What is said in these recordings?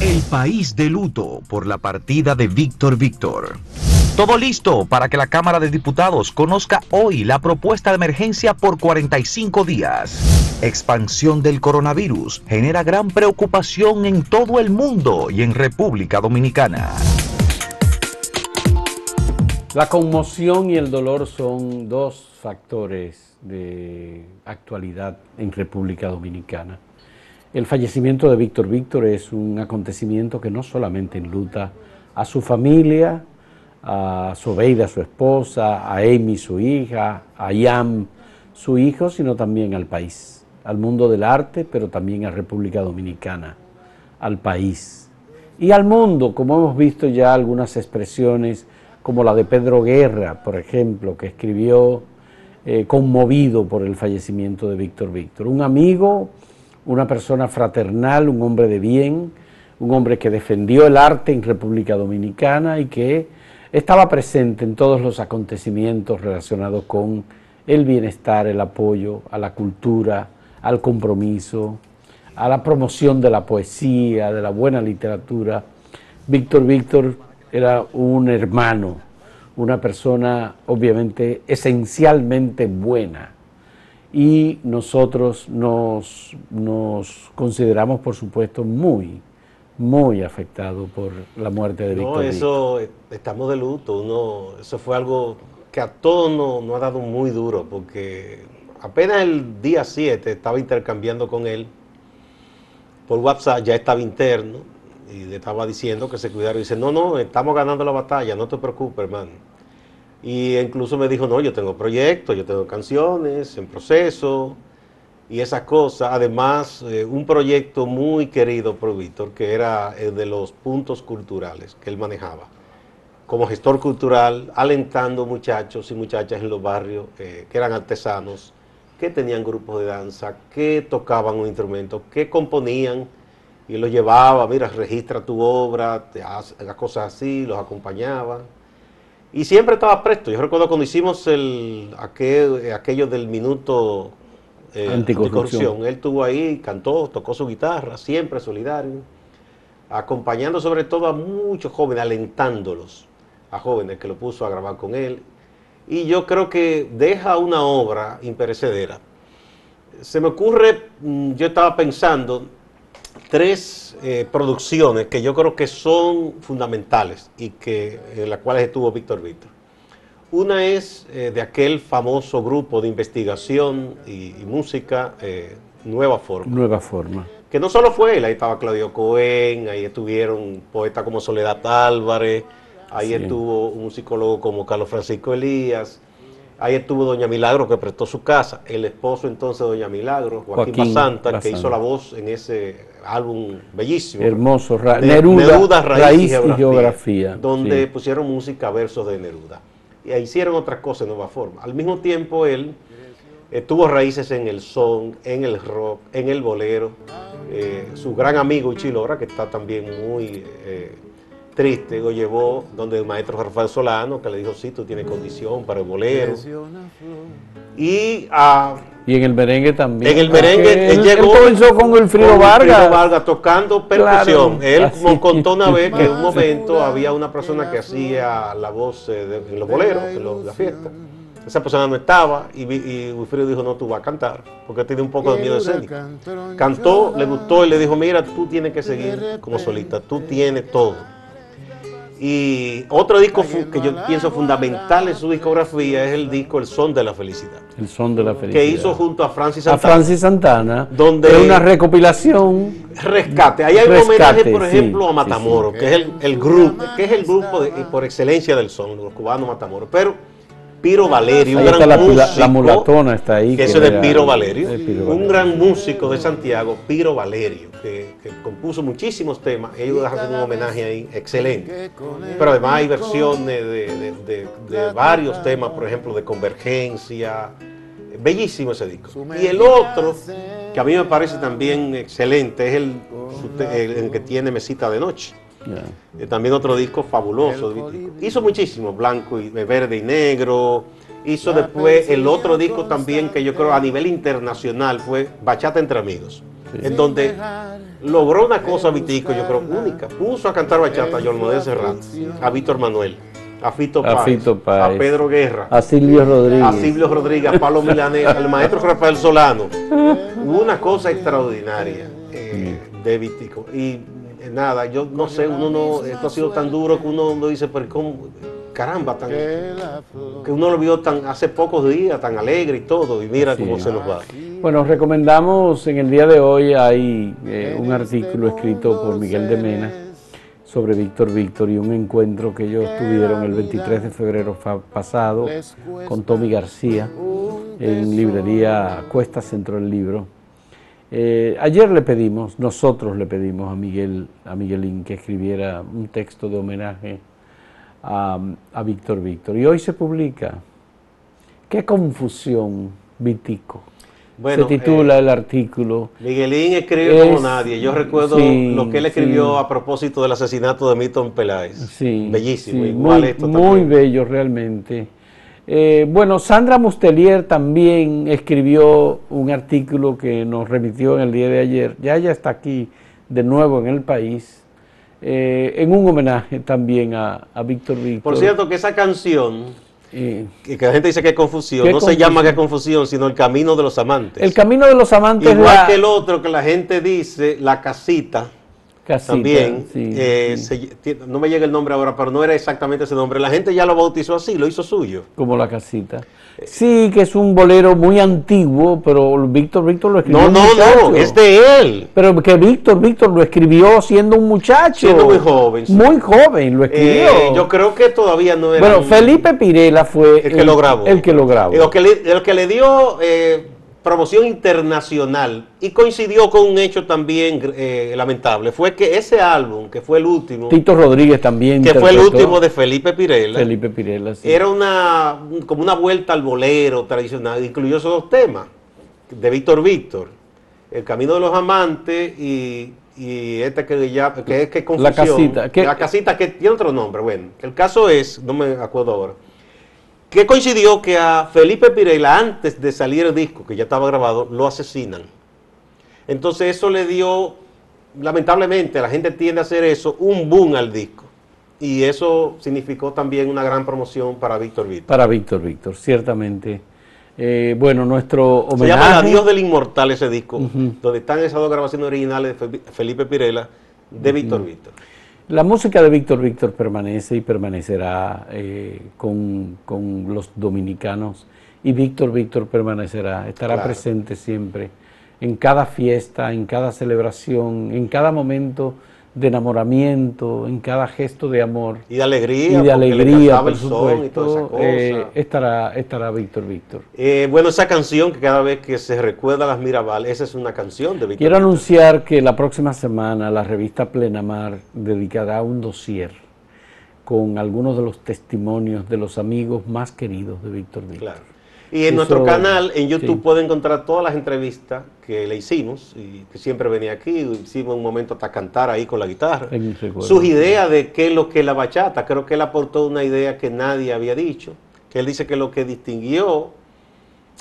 El país de luto por la partida de Víctor Víctor. Todo listo para que la Cámara de Diputados conozca hoy la propuesta de emergencia por 45 días. Expansión del coronavirus genera gran preocupación en todo el mundo y en República Dominicana. La conmoción y el dolor son dos factores de actualidad en República Dominicana. El fallecimiento de Víctor Víctor es un acontecimiento que no solamente enluta a su familia, a Sobeida, su esposa, a Amy, su hija, a Yam, su hijo, sino también al país, al mundo del arte, pero también a República Dominicana, al país y al mundo, como hemos visto ya algunas expresiones como la de Pedro Guerra, por ejemplo, que escribió eh, conmovido por el fallecimiento de Víctor Víctor. Un amigo, una persona fraternal, un hombre de bien, un hombre que defendió el arte en República Dominicana y que estaba presente en todos los acontecimientos relacionados con el bienestar, el apoyo a la cultura, al compromiso, a la promoción de la poesía, de la buena literatura. Víctor Víctor era un hermano, una persona obviamente esencialmente buena. Y nosotros nos, nos consideramos, por supuesto, muy, muy afectados por la muerte de Víctor. No, eso, estamos de luto. Uno, eso fue algo que a todos nos, nos ha dado muy duro, porque apenas el día 7 estaba intercambiando con él por WhatsApp, ya estaba interno, y le estaba diciendo que se cuidara. Y dice, no, no, estamos ganando la batalla, no te preocupes, hermano. Y incluso me dijo, no, yo tengo proyectos, yo tengo canciones en proceso y esas cosas. Además, eh, un proyecto muy querido por Víctor, que era el de los puntos culturales que él manejaba. Como gestor cultural, alentando muchachos y muchachas en los barrios eh, que eran artesanos, que tenían grupos de danza, que tocaban un instrumento, que componían y los llevaba, mira, registra tu obra, te las cosas así, los acompañaba. Y siempre estaba presto. Yo recuerdo cuando hicimos el, aquel, aquello del minuto eh, Anticorrupción. anticorrupción, él estuvo ahí, cantó, tocó su guitarra, siempre solidario, acompañando sobre todo a muchos jóvenes, alentándolos, a jóvenes que lo puso a grabar con él. Y yo creo que deja una obra imperecedera. Se me ocurre, mm, yo estaba pensando, tres eh, producciones que yo creo que son fundamentales y que en las cuales estuvo Víctor Víctor. Una es eh, de aquel famoso grupo de investigación y, y música eh, Nueva Forma. Nueva forma. Que no solo fue él, ahí estaba Claudio Cohen, ahí estuvieron poetas como Soledad Álvarez, ahí Sí. estuvo un psicólogo como Carlos Francisco Elías, ahí estuvo Doña Milagro que prestó su casa, el esposo entonces de Doña Milagro, Joaquín, Joaquín Basanta, que hizo la voz en ese álbum bellísimo. Hermoso. Ra- de Neruda, raíz, raíz, y y geografía, donde sí. pusieron música, versos de Neruda. Y hicieron otras cosas de nueva forma. Al mismo tiempo, él eh, tuvo raíces en el son, en el rock, en el bolero. Eh, su gran amigo Chilora, que está también muy eh, triste, lo llevó donde el maestro Rafael Solano, que le dijo, sí, tú tienes condición para el bolero. Y a Y en el merengue también. en el merengue, Porque él, llegó. comenzó con Wilfrido Vargas. Vargas tocando percusión. Claro, él así. nos contó una vez que en un momento había una persona que hacía la voz eh, de- en los boleros, en los- la fiesta. Esa persona no estaba y, vi- y Wilfrido dijo: No, tú vas a cantar, porque tiene un poco de miedo escénico. Cantó, le gustó y le dijo: Mira, tú tienes que seguir como solista, tú tienes todo. Y otro disco que yo pienso fundamental en su discografía es el disco El Son de la Felicidad, El son de la felicidad. que hizo junto a Francis a Santana. Francis Santana. Donde- es una recopilación. Rescate. Ahí hay un homenaje, por sí, ejemplo, a sí, Matamoros, que es el, el grupo, que es el grupo de- por excelencia del son, los cubanos Matamoros. Pero Piro Valerio, un Ahí está gran la, músico. la- la mulatona, está ahí. que eso es de Piro Valerio, un gran músico de Santiago, Piro Valerio, que, que compuso muchísimos temas. Ellos hacen un homenaje ahí excelente. Pero además hay versiones de, de- de- de varios temas, por ejemplo, de convergencia. Bellísimo ese disco. Y el otro, que a mí me parece también excelente, es el que tiene Mesita de Noche. Eh, también otro disco fabuloso. Hizo muchísimo, blanco y eh, verde y negro. Hizo después el otro disco también que yo creo a nivel internacional fue Bachata entre amigos. en donde logró una cosa Vitico, yo creo, única. Puso a cantar bachata a Yolmodé Serrat, a Víctor Manuel, a Fito, A Páez, Fito Páez. a Pedro Guerra, A Silvio Rodríguez. a Silvio Rodríguez, a Pablo Milanés, al maestro Rafael Solano. Una cosa extraordinaria eh, de Vitico. Y nada, yo no sé, uno no, esto ha sido tan duro que uno no dice, pero ¿cómo? Caramba, tan, que uno lo vio tan hace pocos días, tan alegre y todo, y mira Sí. cómo se nos va. Bueno, recomendamos en el día de hoy hay eh, un artículo escrito por Miguel de Mena sobre Víctor Víctor y un encuentro que ellos tuvieron el 23 de febrero pasado con Tommy García en librería Cuesta Centro del Libro. Eh, ayer le pedimos, nosotros le pedimos a Miguel, a Miguelín que escribiera un texto de homenaje a, a Víctor Víctor y hoy se publica. Qué confusión, Vitico. Bueno, se titula eh, el artículo. Miguelín escribe Es- como nadie. Yo recuerdo sí, lo que él escribió sí. a propósito del asesinato de Milton Peláez. Sí, Bellísimo, sí, igual muy, esto muy bello realmente. Eh, bueno, Sandra Mustelier también escribió un artículo que nos remitió en el día de ayer. Ya ella está aquí de nuevo en el país, eh, en un homenaje también a, a Víctor Víctor. Por cierto, que esa canción, Eh, que, la gente dice que es confusión, ¿Qué no se llama que es confusión, sino el camino de los amantes. el Camino de los Amantes Igual la que el otro que la gente dice, la casita, casita, también. sí, eh, sí, se- ti- no me llega el nombre ahora, pero no era exactamente ese nombre. La gente ya lo bautizó así, lo hizo suyo. como la casita. Sí, que es un bolero muy antiguo, pero Víctor Víctor lo escribió. No, un no, muchacho. no, es de él. Pero que Víctor, Víctor lo escribió siendo un muchacho. Siendo muy joven, sí. Muy joven, lo escribió. Eh, yo creo que todavía no era. bueno, Felipe Pirela fue El que lo grabó. El que lo grabó. El que le, el que le dio eh, promoción internacional y coincidió con un hecho también eh, lamentable. Fue que ese álbum, que fue el último, Tito Rodríguez también. que fue el último de Felipe Pirela, Felipe Pirela, sí. era una como una vuelta al bolero tradicional. Incluyó esos dos temas de Víctor Víctor, El Camino de los Amantes y, y este que ya que es que confusión. casita, que- la casita que tiene otro nombre. Bueno, el caso es, no me acuerdo ahora, que coincidió que a Felipe Pirela antes de salir el disco que ya estaba grabado lo asesinan. Entonces eso le dio, lamentablemente, la gente tiende a hacer eso, un boom al disco. Y eso significó también una gran promoción para Víctor Víctor. Para Víctor Víctor, ciertamente. Eh, bueno, nuestro Se homenaje. llama Adiós del Inmortal ese disco, donde están esas dos grabaciones originales de Fe- Felipe Pirela de Víctor Víctor. La música de Víctor Víctor permanece y permanecerá eh, con, con los dominicanos y Víctor Víctor permanecerá, estará Claro. presente siempre en cada fiesta, en cada celebración, en cada momento de enamoramiento, en cada gesto de amor Y de alegría, y de alegría, por el son y toda esa supuesto, cosa. eh, estará, estará Víctor Víctor. Eh, bueno, esa canción que cada vez que se recuerda a las Mirabal, esa es una canción de Víctor Quiero Víctor. anunciar que la próxima semana la revista Plenamar dedicará un dossier con algunos de los testimonios de los amigos más queridos de Víctor Víctor. Claro. Y en Eso- nuestro canal, en YouTube, sí. puede encontrar todas las entrevistas que le hicimos y que siempre venía aquí. Hicimos un momento hasta cantar ahí con la guitarra. Sus ideas de qué es lo que es la bachata. Creo que él aportó una idea que nadie había dicho. Que él dice que lo que distinguió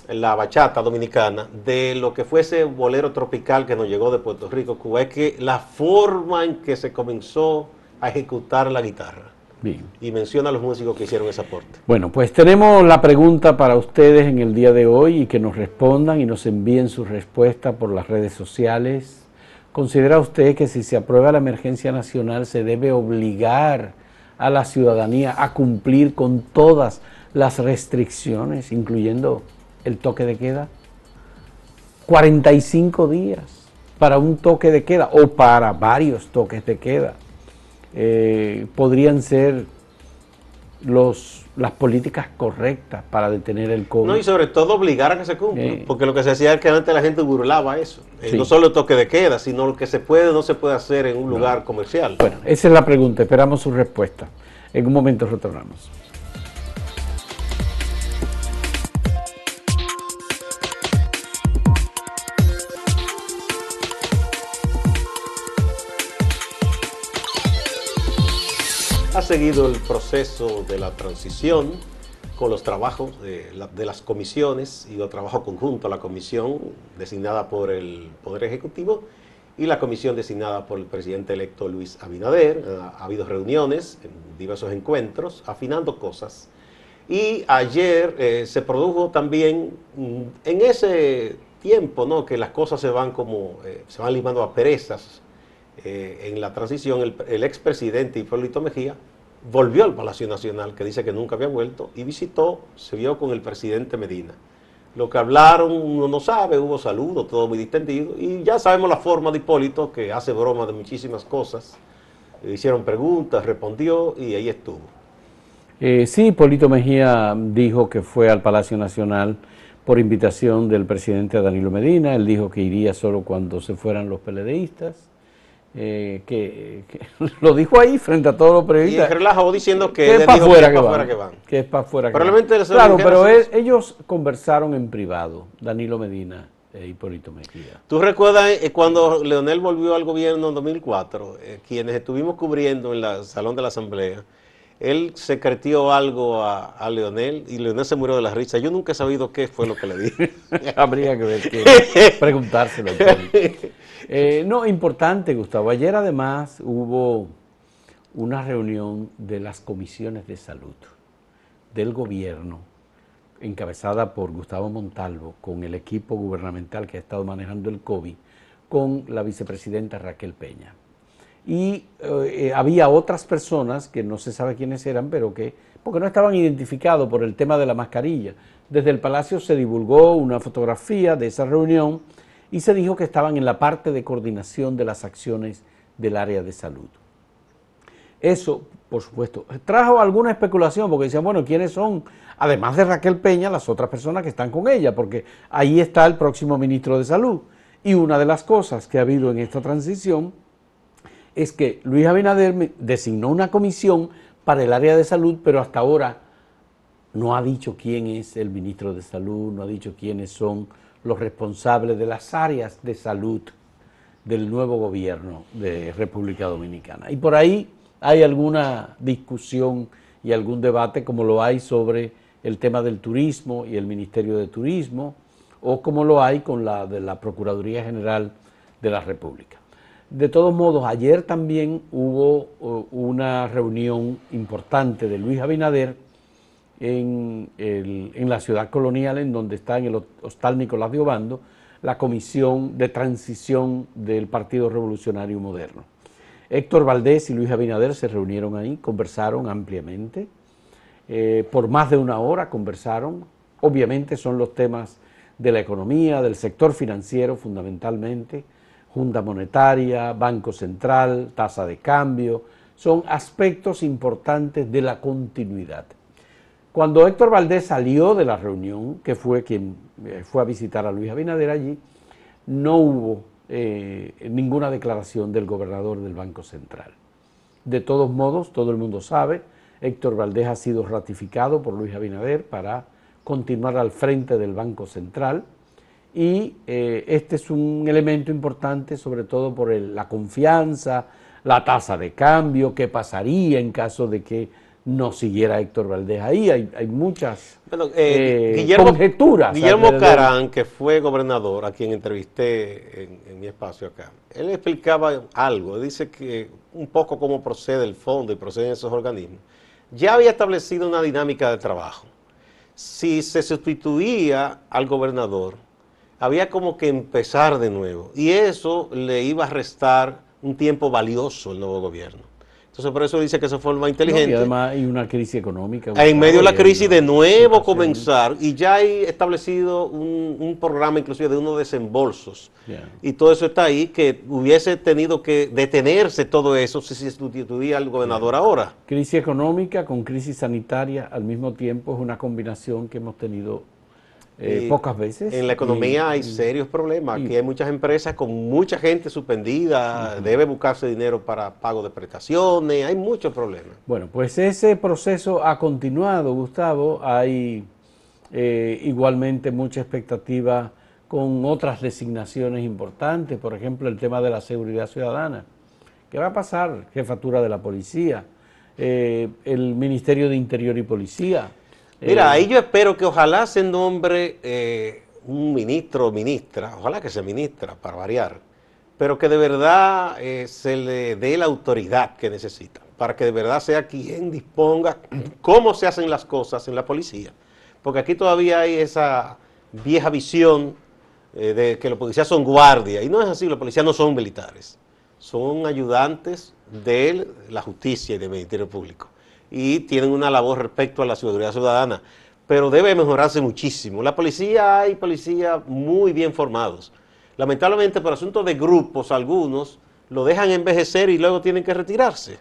la bachata dominicana de lo que fuese bolero tropical que nos llegó de Puerto Rico, Cuba, es que la forma en que se comenzó a ejecutar la guitarra. Bien. Y menciona a los músicos que hicieron ese aporte. Bueno, pues tenemos la pregunta para ustedes en el día de hoy y que nos respondan y nos envíen su respuesta por las redes sociales. ¿Considera usted que si se aprueba la emergencia nacional se debe obligar a la ciudadanía a cumplir con todas las restricciones, incluyendo el toque de queda? 45 días para un toque de queda o para varios toques de queda. Eh, podrían ser los, las políticas correctas para detener el COVID. No, y sobre todo obligar a que se cumpla. Sí. Porque lo que se hacía es que antes la gente burlaba eso. Eh, Sí. No solo el toque de queda, sino lo que se puede o no se puede hacer en un lugar comercial. Bueno, esa es la pregunta, esperamos su respuesta. En un momento retornamos. Seguido el proceso de la transición con los trabajos de, de las comisiones y el trabajo conjunto a la comisión designada por el Poder Ejecutivo y la comisión designada por el presidente electo Luis Abinader. Ha, habido reuniones, diversos encuentros, afinando cosas. Y ayer eh, se produjo también, mm, en ese tiempo, ¿no? que las cosas se van como, eh, se van limando a perezas eh, en la transición, el, el expresidente Hipólito Mejía volvió al Palacio Nacional, que dice que nunca había vuelto, y visitó, se vio con el presidente Medina. Lo que hablaron uno no sabe, hubo saludos, todo muy distendido, y ya sabemos la forma de Hipólito, que hace broma de muchísimas cosas. Le hicieron preguntas, respondió y ahí estuvo. Eh, sí, Hipólito Mejía dijo que fue al Palacio Nacional por invitación del presidente Danilo Medina, él dijo que iría solo cuando se fueran los peledeístas eh, que, lo dijo ahí frente a todos los periodistas. Y relajó diciendo que, es para afuera que, van, Que es para afuera Probablemente Claro, pero ellos conversaron en privado, Danilo Medina e Hipólito Mejía. ¿Tú recuerdas eh, cuando Leonel volvió al gobierno en 2004, eh, quienes estuvimos cubriendo en el Salón de la Asamblea, él secretió algo a, a, Leonel y Leonel se murió de la risa. Yo nunca he sabido qué fue lo que le dije. Habría que ver, que preguntárselo. Eh, no, importante, Gustavo. Ayer además hubo una reunión de las comisiones de salud del gobierno, encabezada por Gustavo Montalvo, con el equipo gubernamental que ha estado manejando el COVID, con la vicepresidenta Raquel Peña. Y eh, había otras personas que no se sabe quiénes eran, pero que, porque no estaban identificados por el tema de la mascarilla. Desde el Palacio se divulgó una fotografía de esa reunión y se dijo que estaban en la parte de coordinación de las acciones del área de salud. Eso, por supuesto, trajo alguna especulación porque decían, bueno, ¿quiénes son, además de Raquel Peña, las otras personas que están con ella? Porque ahí está el próximo ministro de Salud. Y una de las cosas que ha habido en esta transición es que Luis Abinader designó una comisión para el área de salud, pero hasta ahora no ha dicho quién es el ministro de Salud, no ha dicho quiénes son los responsables de las áreas de salud del nuevo gobierno de República Dominicana. Y por ahí hay alguna discusión y algún debate como lo hay sobre el tema del turismo y el Ministerio de Turismo o como lo hay con la de la Procuraduría General de la República. De todos modos, ayer también hubo uh, una reunión importante de Luis Abinader en, la ciudad colonial, en donde está en el Hostal Nicolás de Obando, la Comisión de Transición del Partido Revolucionario Moderno. Héctor Valdés y Luis Abinader se reunieron ahí, conversaron ampliamente, eh, por más de una hora conversaron, obviamente son los temas de la economía, del sector financiero fundamentalmente, Junta Monetaria, Banco Central, tasa de cambio, son aspectos importantes de la continuidad. Cuando Héctor Valdés salió de la reunión, que fue quien eh, fue a visitar a Luis Abinader allí, no hubo eh, ninguna declaración del gobernador del Banco Central. De todos modos, todo el mundo sabe, Héctor Valdés ha sido ratificado por Luis Abinader para continuar al frente del Banco Central y eh, este es un elemento importante sobre todo por la confianza, la tasa de cambio, qué pasaría en caso de que no siguiera Héctor Valdés ahí. Hay, hay muchas eh, eh, conjeturas. Guillermo Carán, que fue gobernador, a quien entrevisté en, mi espacio acá, él explicaba algo, dice que un poco cómo procede el fondo y proceden esos organismos. Ya había establecido una dinámica de trabajo. Si se sustituía al gobernador, había como que empezar de nuevo. Y eso le iba a restar un tiempo valioso al nuevo gobierno. Entonces, por eso dice que se forma inteligente. y además hay una crisis económica. En medio de la crisis, de nuevo comenzar, y ya hay establecido un, programa inclusive de unos desembolsos. Y todo eso está ahí, que hubiese tenido que detenerse todo eso si se sustituía al gobernador ahora. Crisis económica con crisis sanitaria al mismo tiempo es una combinación que hemos tenido eh, pocas veces. En la economía hay serios problemas. Aquí hay muchas empresas con mucha gente suspendida, debe buscarse dinero para pago de prestaciones, hay muchos problemas. Bueno, pues ese proceso ha continuado, Gustavo. Hay eh, igualmente mucha expectativa con otras designaciones importantes, por ejemplo, el tema de la seguridad ciudadana. ¿Qué va a pasar? Jefatura de la policía, eh, el Ministerio de Interior y Policía Mira, Eh, ahí yo espero que ojalá se nombre eh, un ministro o ministra, ojalá que sea ministra para variar, pero que de verdad eh, se le dé la autoridad que necesita, para que de verdad sea quien disponga cómo se hacen las cosas en la policía. Porque aquí todavía hay esa vieja visión eh, de que los policías son guardias, y no es así, los policías no son militares, son ayudantes de la justicia y del Ministerio Público y tienen una labor respecto a la seguridad ciudadana, pero debe mejorarse muchísimo. La policía hay policías muy bien formados. Lamentablemente por asuntos de grupos, algunos lo dejan envejecer y luego tienen que retirarse.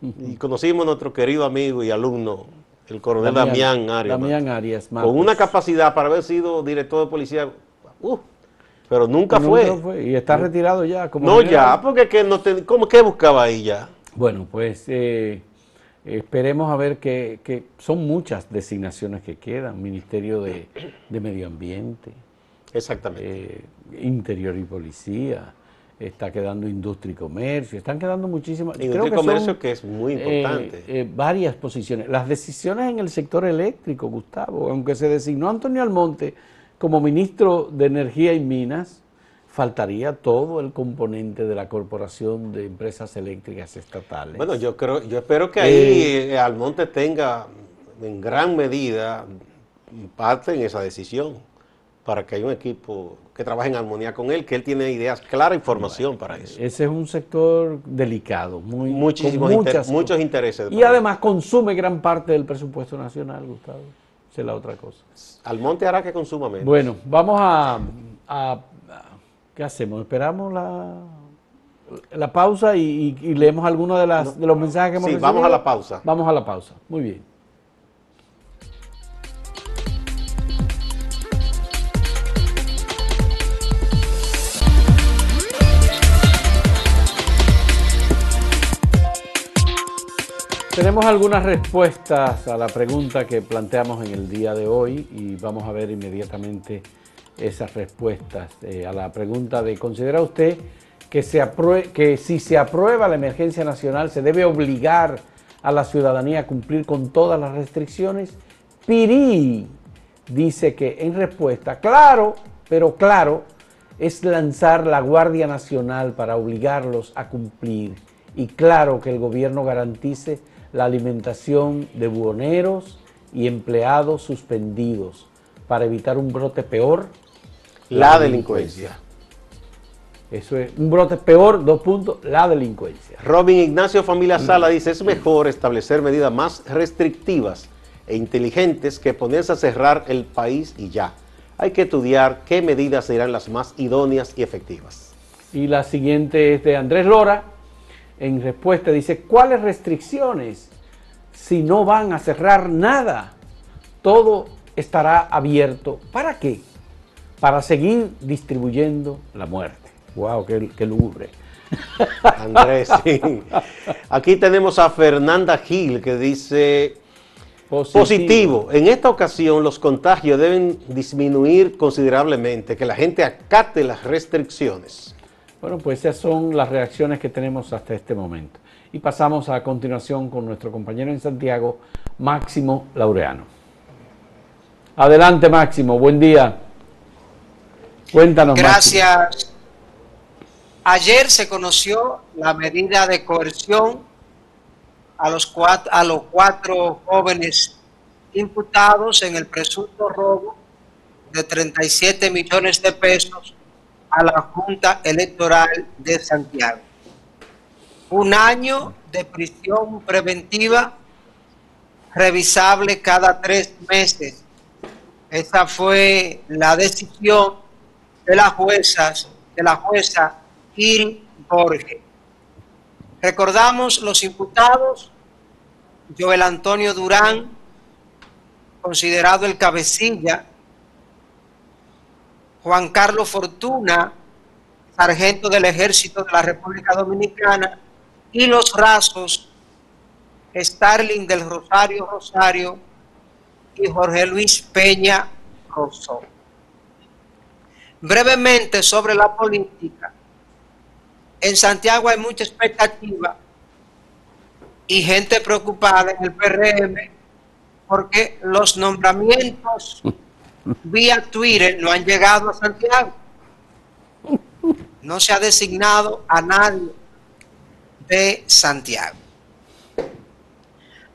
Y conocimos a nuestro querido amigo y alumno, el coronel Damián, Arias, Damián Arias con una capacidad para haber sido director de policía, uh, pero nunca, Nunca fue. Y está retirado ya. Como No general. ya, porque que no te, ¿cómo que buscaba ahí ya? Bueno, pues eh, esperemos a ver que, que son muchas designaciones que quedan. Ministerio de, de Medio Ambiente, Exactamente. eh, Interior y Policía, está quedando Industria y Comercio, están quedando muchísimas. Industria creo y comercio son, que es muy eh, importante. eh, varias posiciones. Las decisiones en el sector eléctrico, Gustavo, aunque se designó Antonio Almonte como ministro de Energía y Minas, faltaría todo el componente de la Corporación de Empresas Eléctricas Estatales. Bueno, yo creo, yo espero que ahí eh, Almonte tenga en gran medida parte en esa decisión para que haya un equipo que trabaje en armonía con él, que él tiene ideas claras y formación para eso. Ese es un sector delicado, muy Muchísimos con inter- muchos intereses. Y además consume gran parte del presupuesto nacional, Gustavo. Esa es la otra cosa. Almonte hará que consuma menos. Bueno, vamos a- ¿qué hacemos? Esperamos la, la pausa y, y- y leemos algunos de, las, de los mensajes que hemos Sí, recibido. vamos a la pausa. Vamos a la pausa. Muy bien. Tenemos algunas respuestas a la pregunta que planteamos en el día de hoy y vamos a ver inmediatamente esas respuestas eh, a la pregunta de ¿considera usted que, que si se aprueba la emergencia nacional se debe obligar a la ciudadanía a cumplir con todas las restricciones? Pirí dice que en respuesta, claro, pero claro, es lanzar la Guardia Nacional para obligarlos a cumplir y claro que el gobierno garantice la alimentación de buhoneros y empleados suspendidos para evitar un brote peor. La delincuencia. Eso es, un brote peor, dos puntos, la delincuencia. Robin Ignacio Familia Sala dice, es mejor establecer medidas más restrictivas e inteligentes que ponerse a cerrar el país y ya. Hay que estudiar qué medidas serán las más idóneas y efectivas. Y la siguiente es de Andrés Lora. En respuesta dice, ¿cuáles restricciones? Si no van a cerrar nada, todo estará abierto. ¿Para qué? Para seguir distribuyendo la muerte. ¡Wow! ¡Qué, qué lúgubre! Andrés, sí. Aquí tenemos a Fernanda Gil que dice, positivo, en esta ocasión los contagios deben disminuir considerablemente, que la gente acate las restricciones. Bueno, pues esas son las reacciones que tenemos hasta este momento. Y pasamos a continuación con nuestro compañero en Santiago, Máximo Laureano. Adelante, Máximo, buen día. Cuéntanos. Gracias. Ayer se conoció la medida de coerción a los cuatro, a los cuatro jóvenes imputados en el presunto robo de 37 millones de pesos a la Junta Electoral de Santiago. Un año de prisión preventiva revisable cada tres meses. Esa fue la decisión de las juezas, de la jueza Kiri Borges. Recordamos los imputados, Joel Antonio Durán, considerado el cabecilla, Juan Carlos Fortuna, sargento del ejército de la República Dominicana, y los rasos, Starling del Rosario Rosario y Jorge Luis Peña Rosó. Brevemente sobre la política. En Santiago hay mucha expectativa y gente preocupada en el PRM porque los nombramientos vía Twitter no han llegado a Santiago. No se ha designado a nadie de Santiago.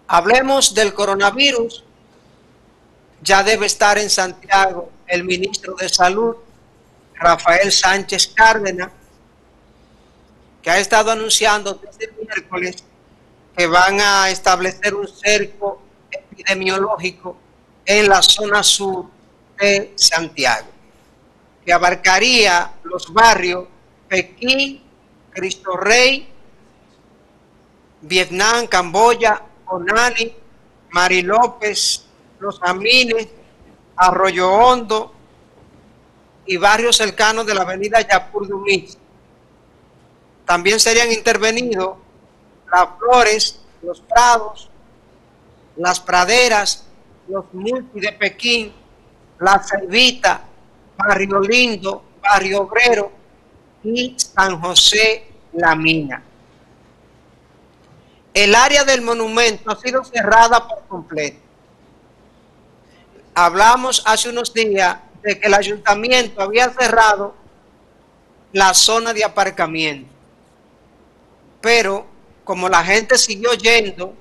Hablemos del coronavirus. Ya debe estar en Santiago el ministro de Salud, Rafael Sánchez Cárdenas, que ha estado anunciando desde el miércoles que van a establecer un cerco epidemiológico en la zona sur de Santiago, que abarcaría los barrios Pekín, Cristo Rey, Vietnam, Camboya, Onani, Mari López, Los Amines, Arroyo Hondo y barrios cercanos de la avenida Yapur Dumit. También serían intervenidos las flores, los prados, las praderas, los multi de Pekín, la Selvita, Barrio Lindo, Barrio Obrero y San José La Mina. El área del monumento ha sido cerrada por completo. Hablamos hace unos días de que el ayuntamiento había cerrado la zona de aparcamiento. Pero como la gente siguió yendo,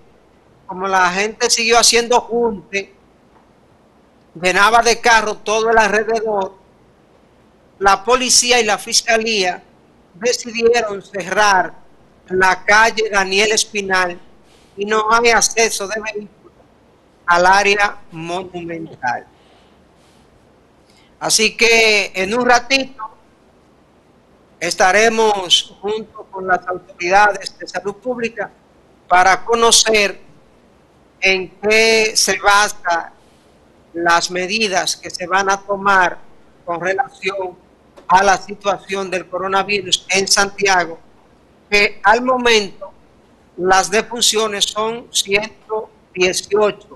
como la gente siguió haciendo junte, llenaba de carro todo el alrededor, la policía y la fiscalía decidieron cerrar la calle Daniel Espinal y no hay acceso de vehículos al área monumental. Así que en un ratito estaremos junto con las autoridades de salud pública para conocer en qué se basan las medidas que se van a tomar con relación a la situación del coronavirus en Santiago, que al momento las defunciones son 118.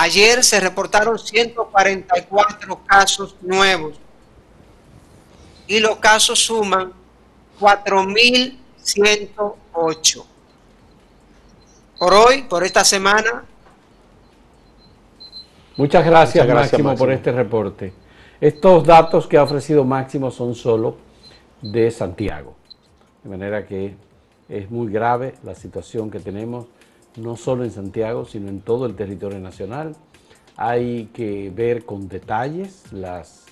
Ayer se reportaron 144 casos nuevos y los casos suman 4.108. Por hoy, por esta semana. Muchas gracias, Máximo, por este reporte. Estos datos que ha ofrecido Máximo son solo de Santiago. De manera que es muy grave la situación que tenemos, no solo en Santiago, sino en todo el territorio nacional. Hay que ver con detalles las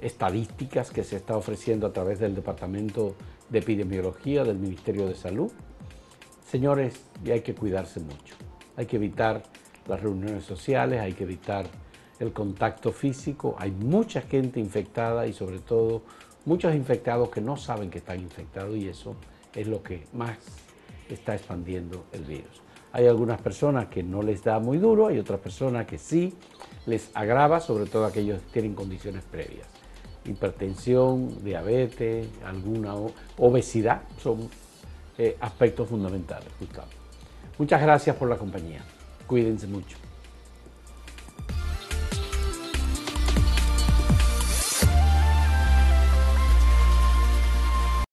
estadísticas que se está ofreciendo a través del Departamento de Epidemiología del Ministerio de Salud. Señores, y hay que cuidarse mucho. Hay que evitar las reuniones sociales, hay que evitar el contacto físico. Hay mucha gente infectada y sobre todo muchos infectados que no saben que están infectados y eso es lo que más está expandiendo el virus. Hay algunas personas que no les da muy duro, hay otras personas que sí les agrava, sobre todo aquellos que tienen condiciones previas hipertensión, diabetes, alguna obesidad, son eh, aspectos fundamentales, Gustavo. Muchas gracias por la compañía. Cuídense mucho.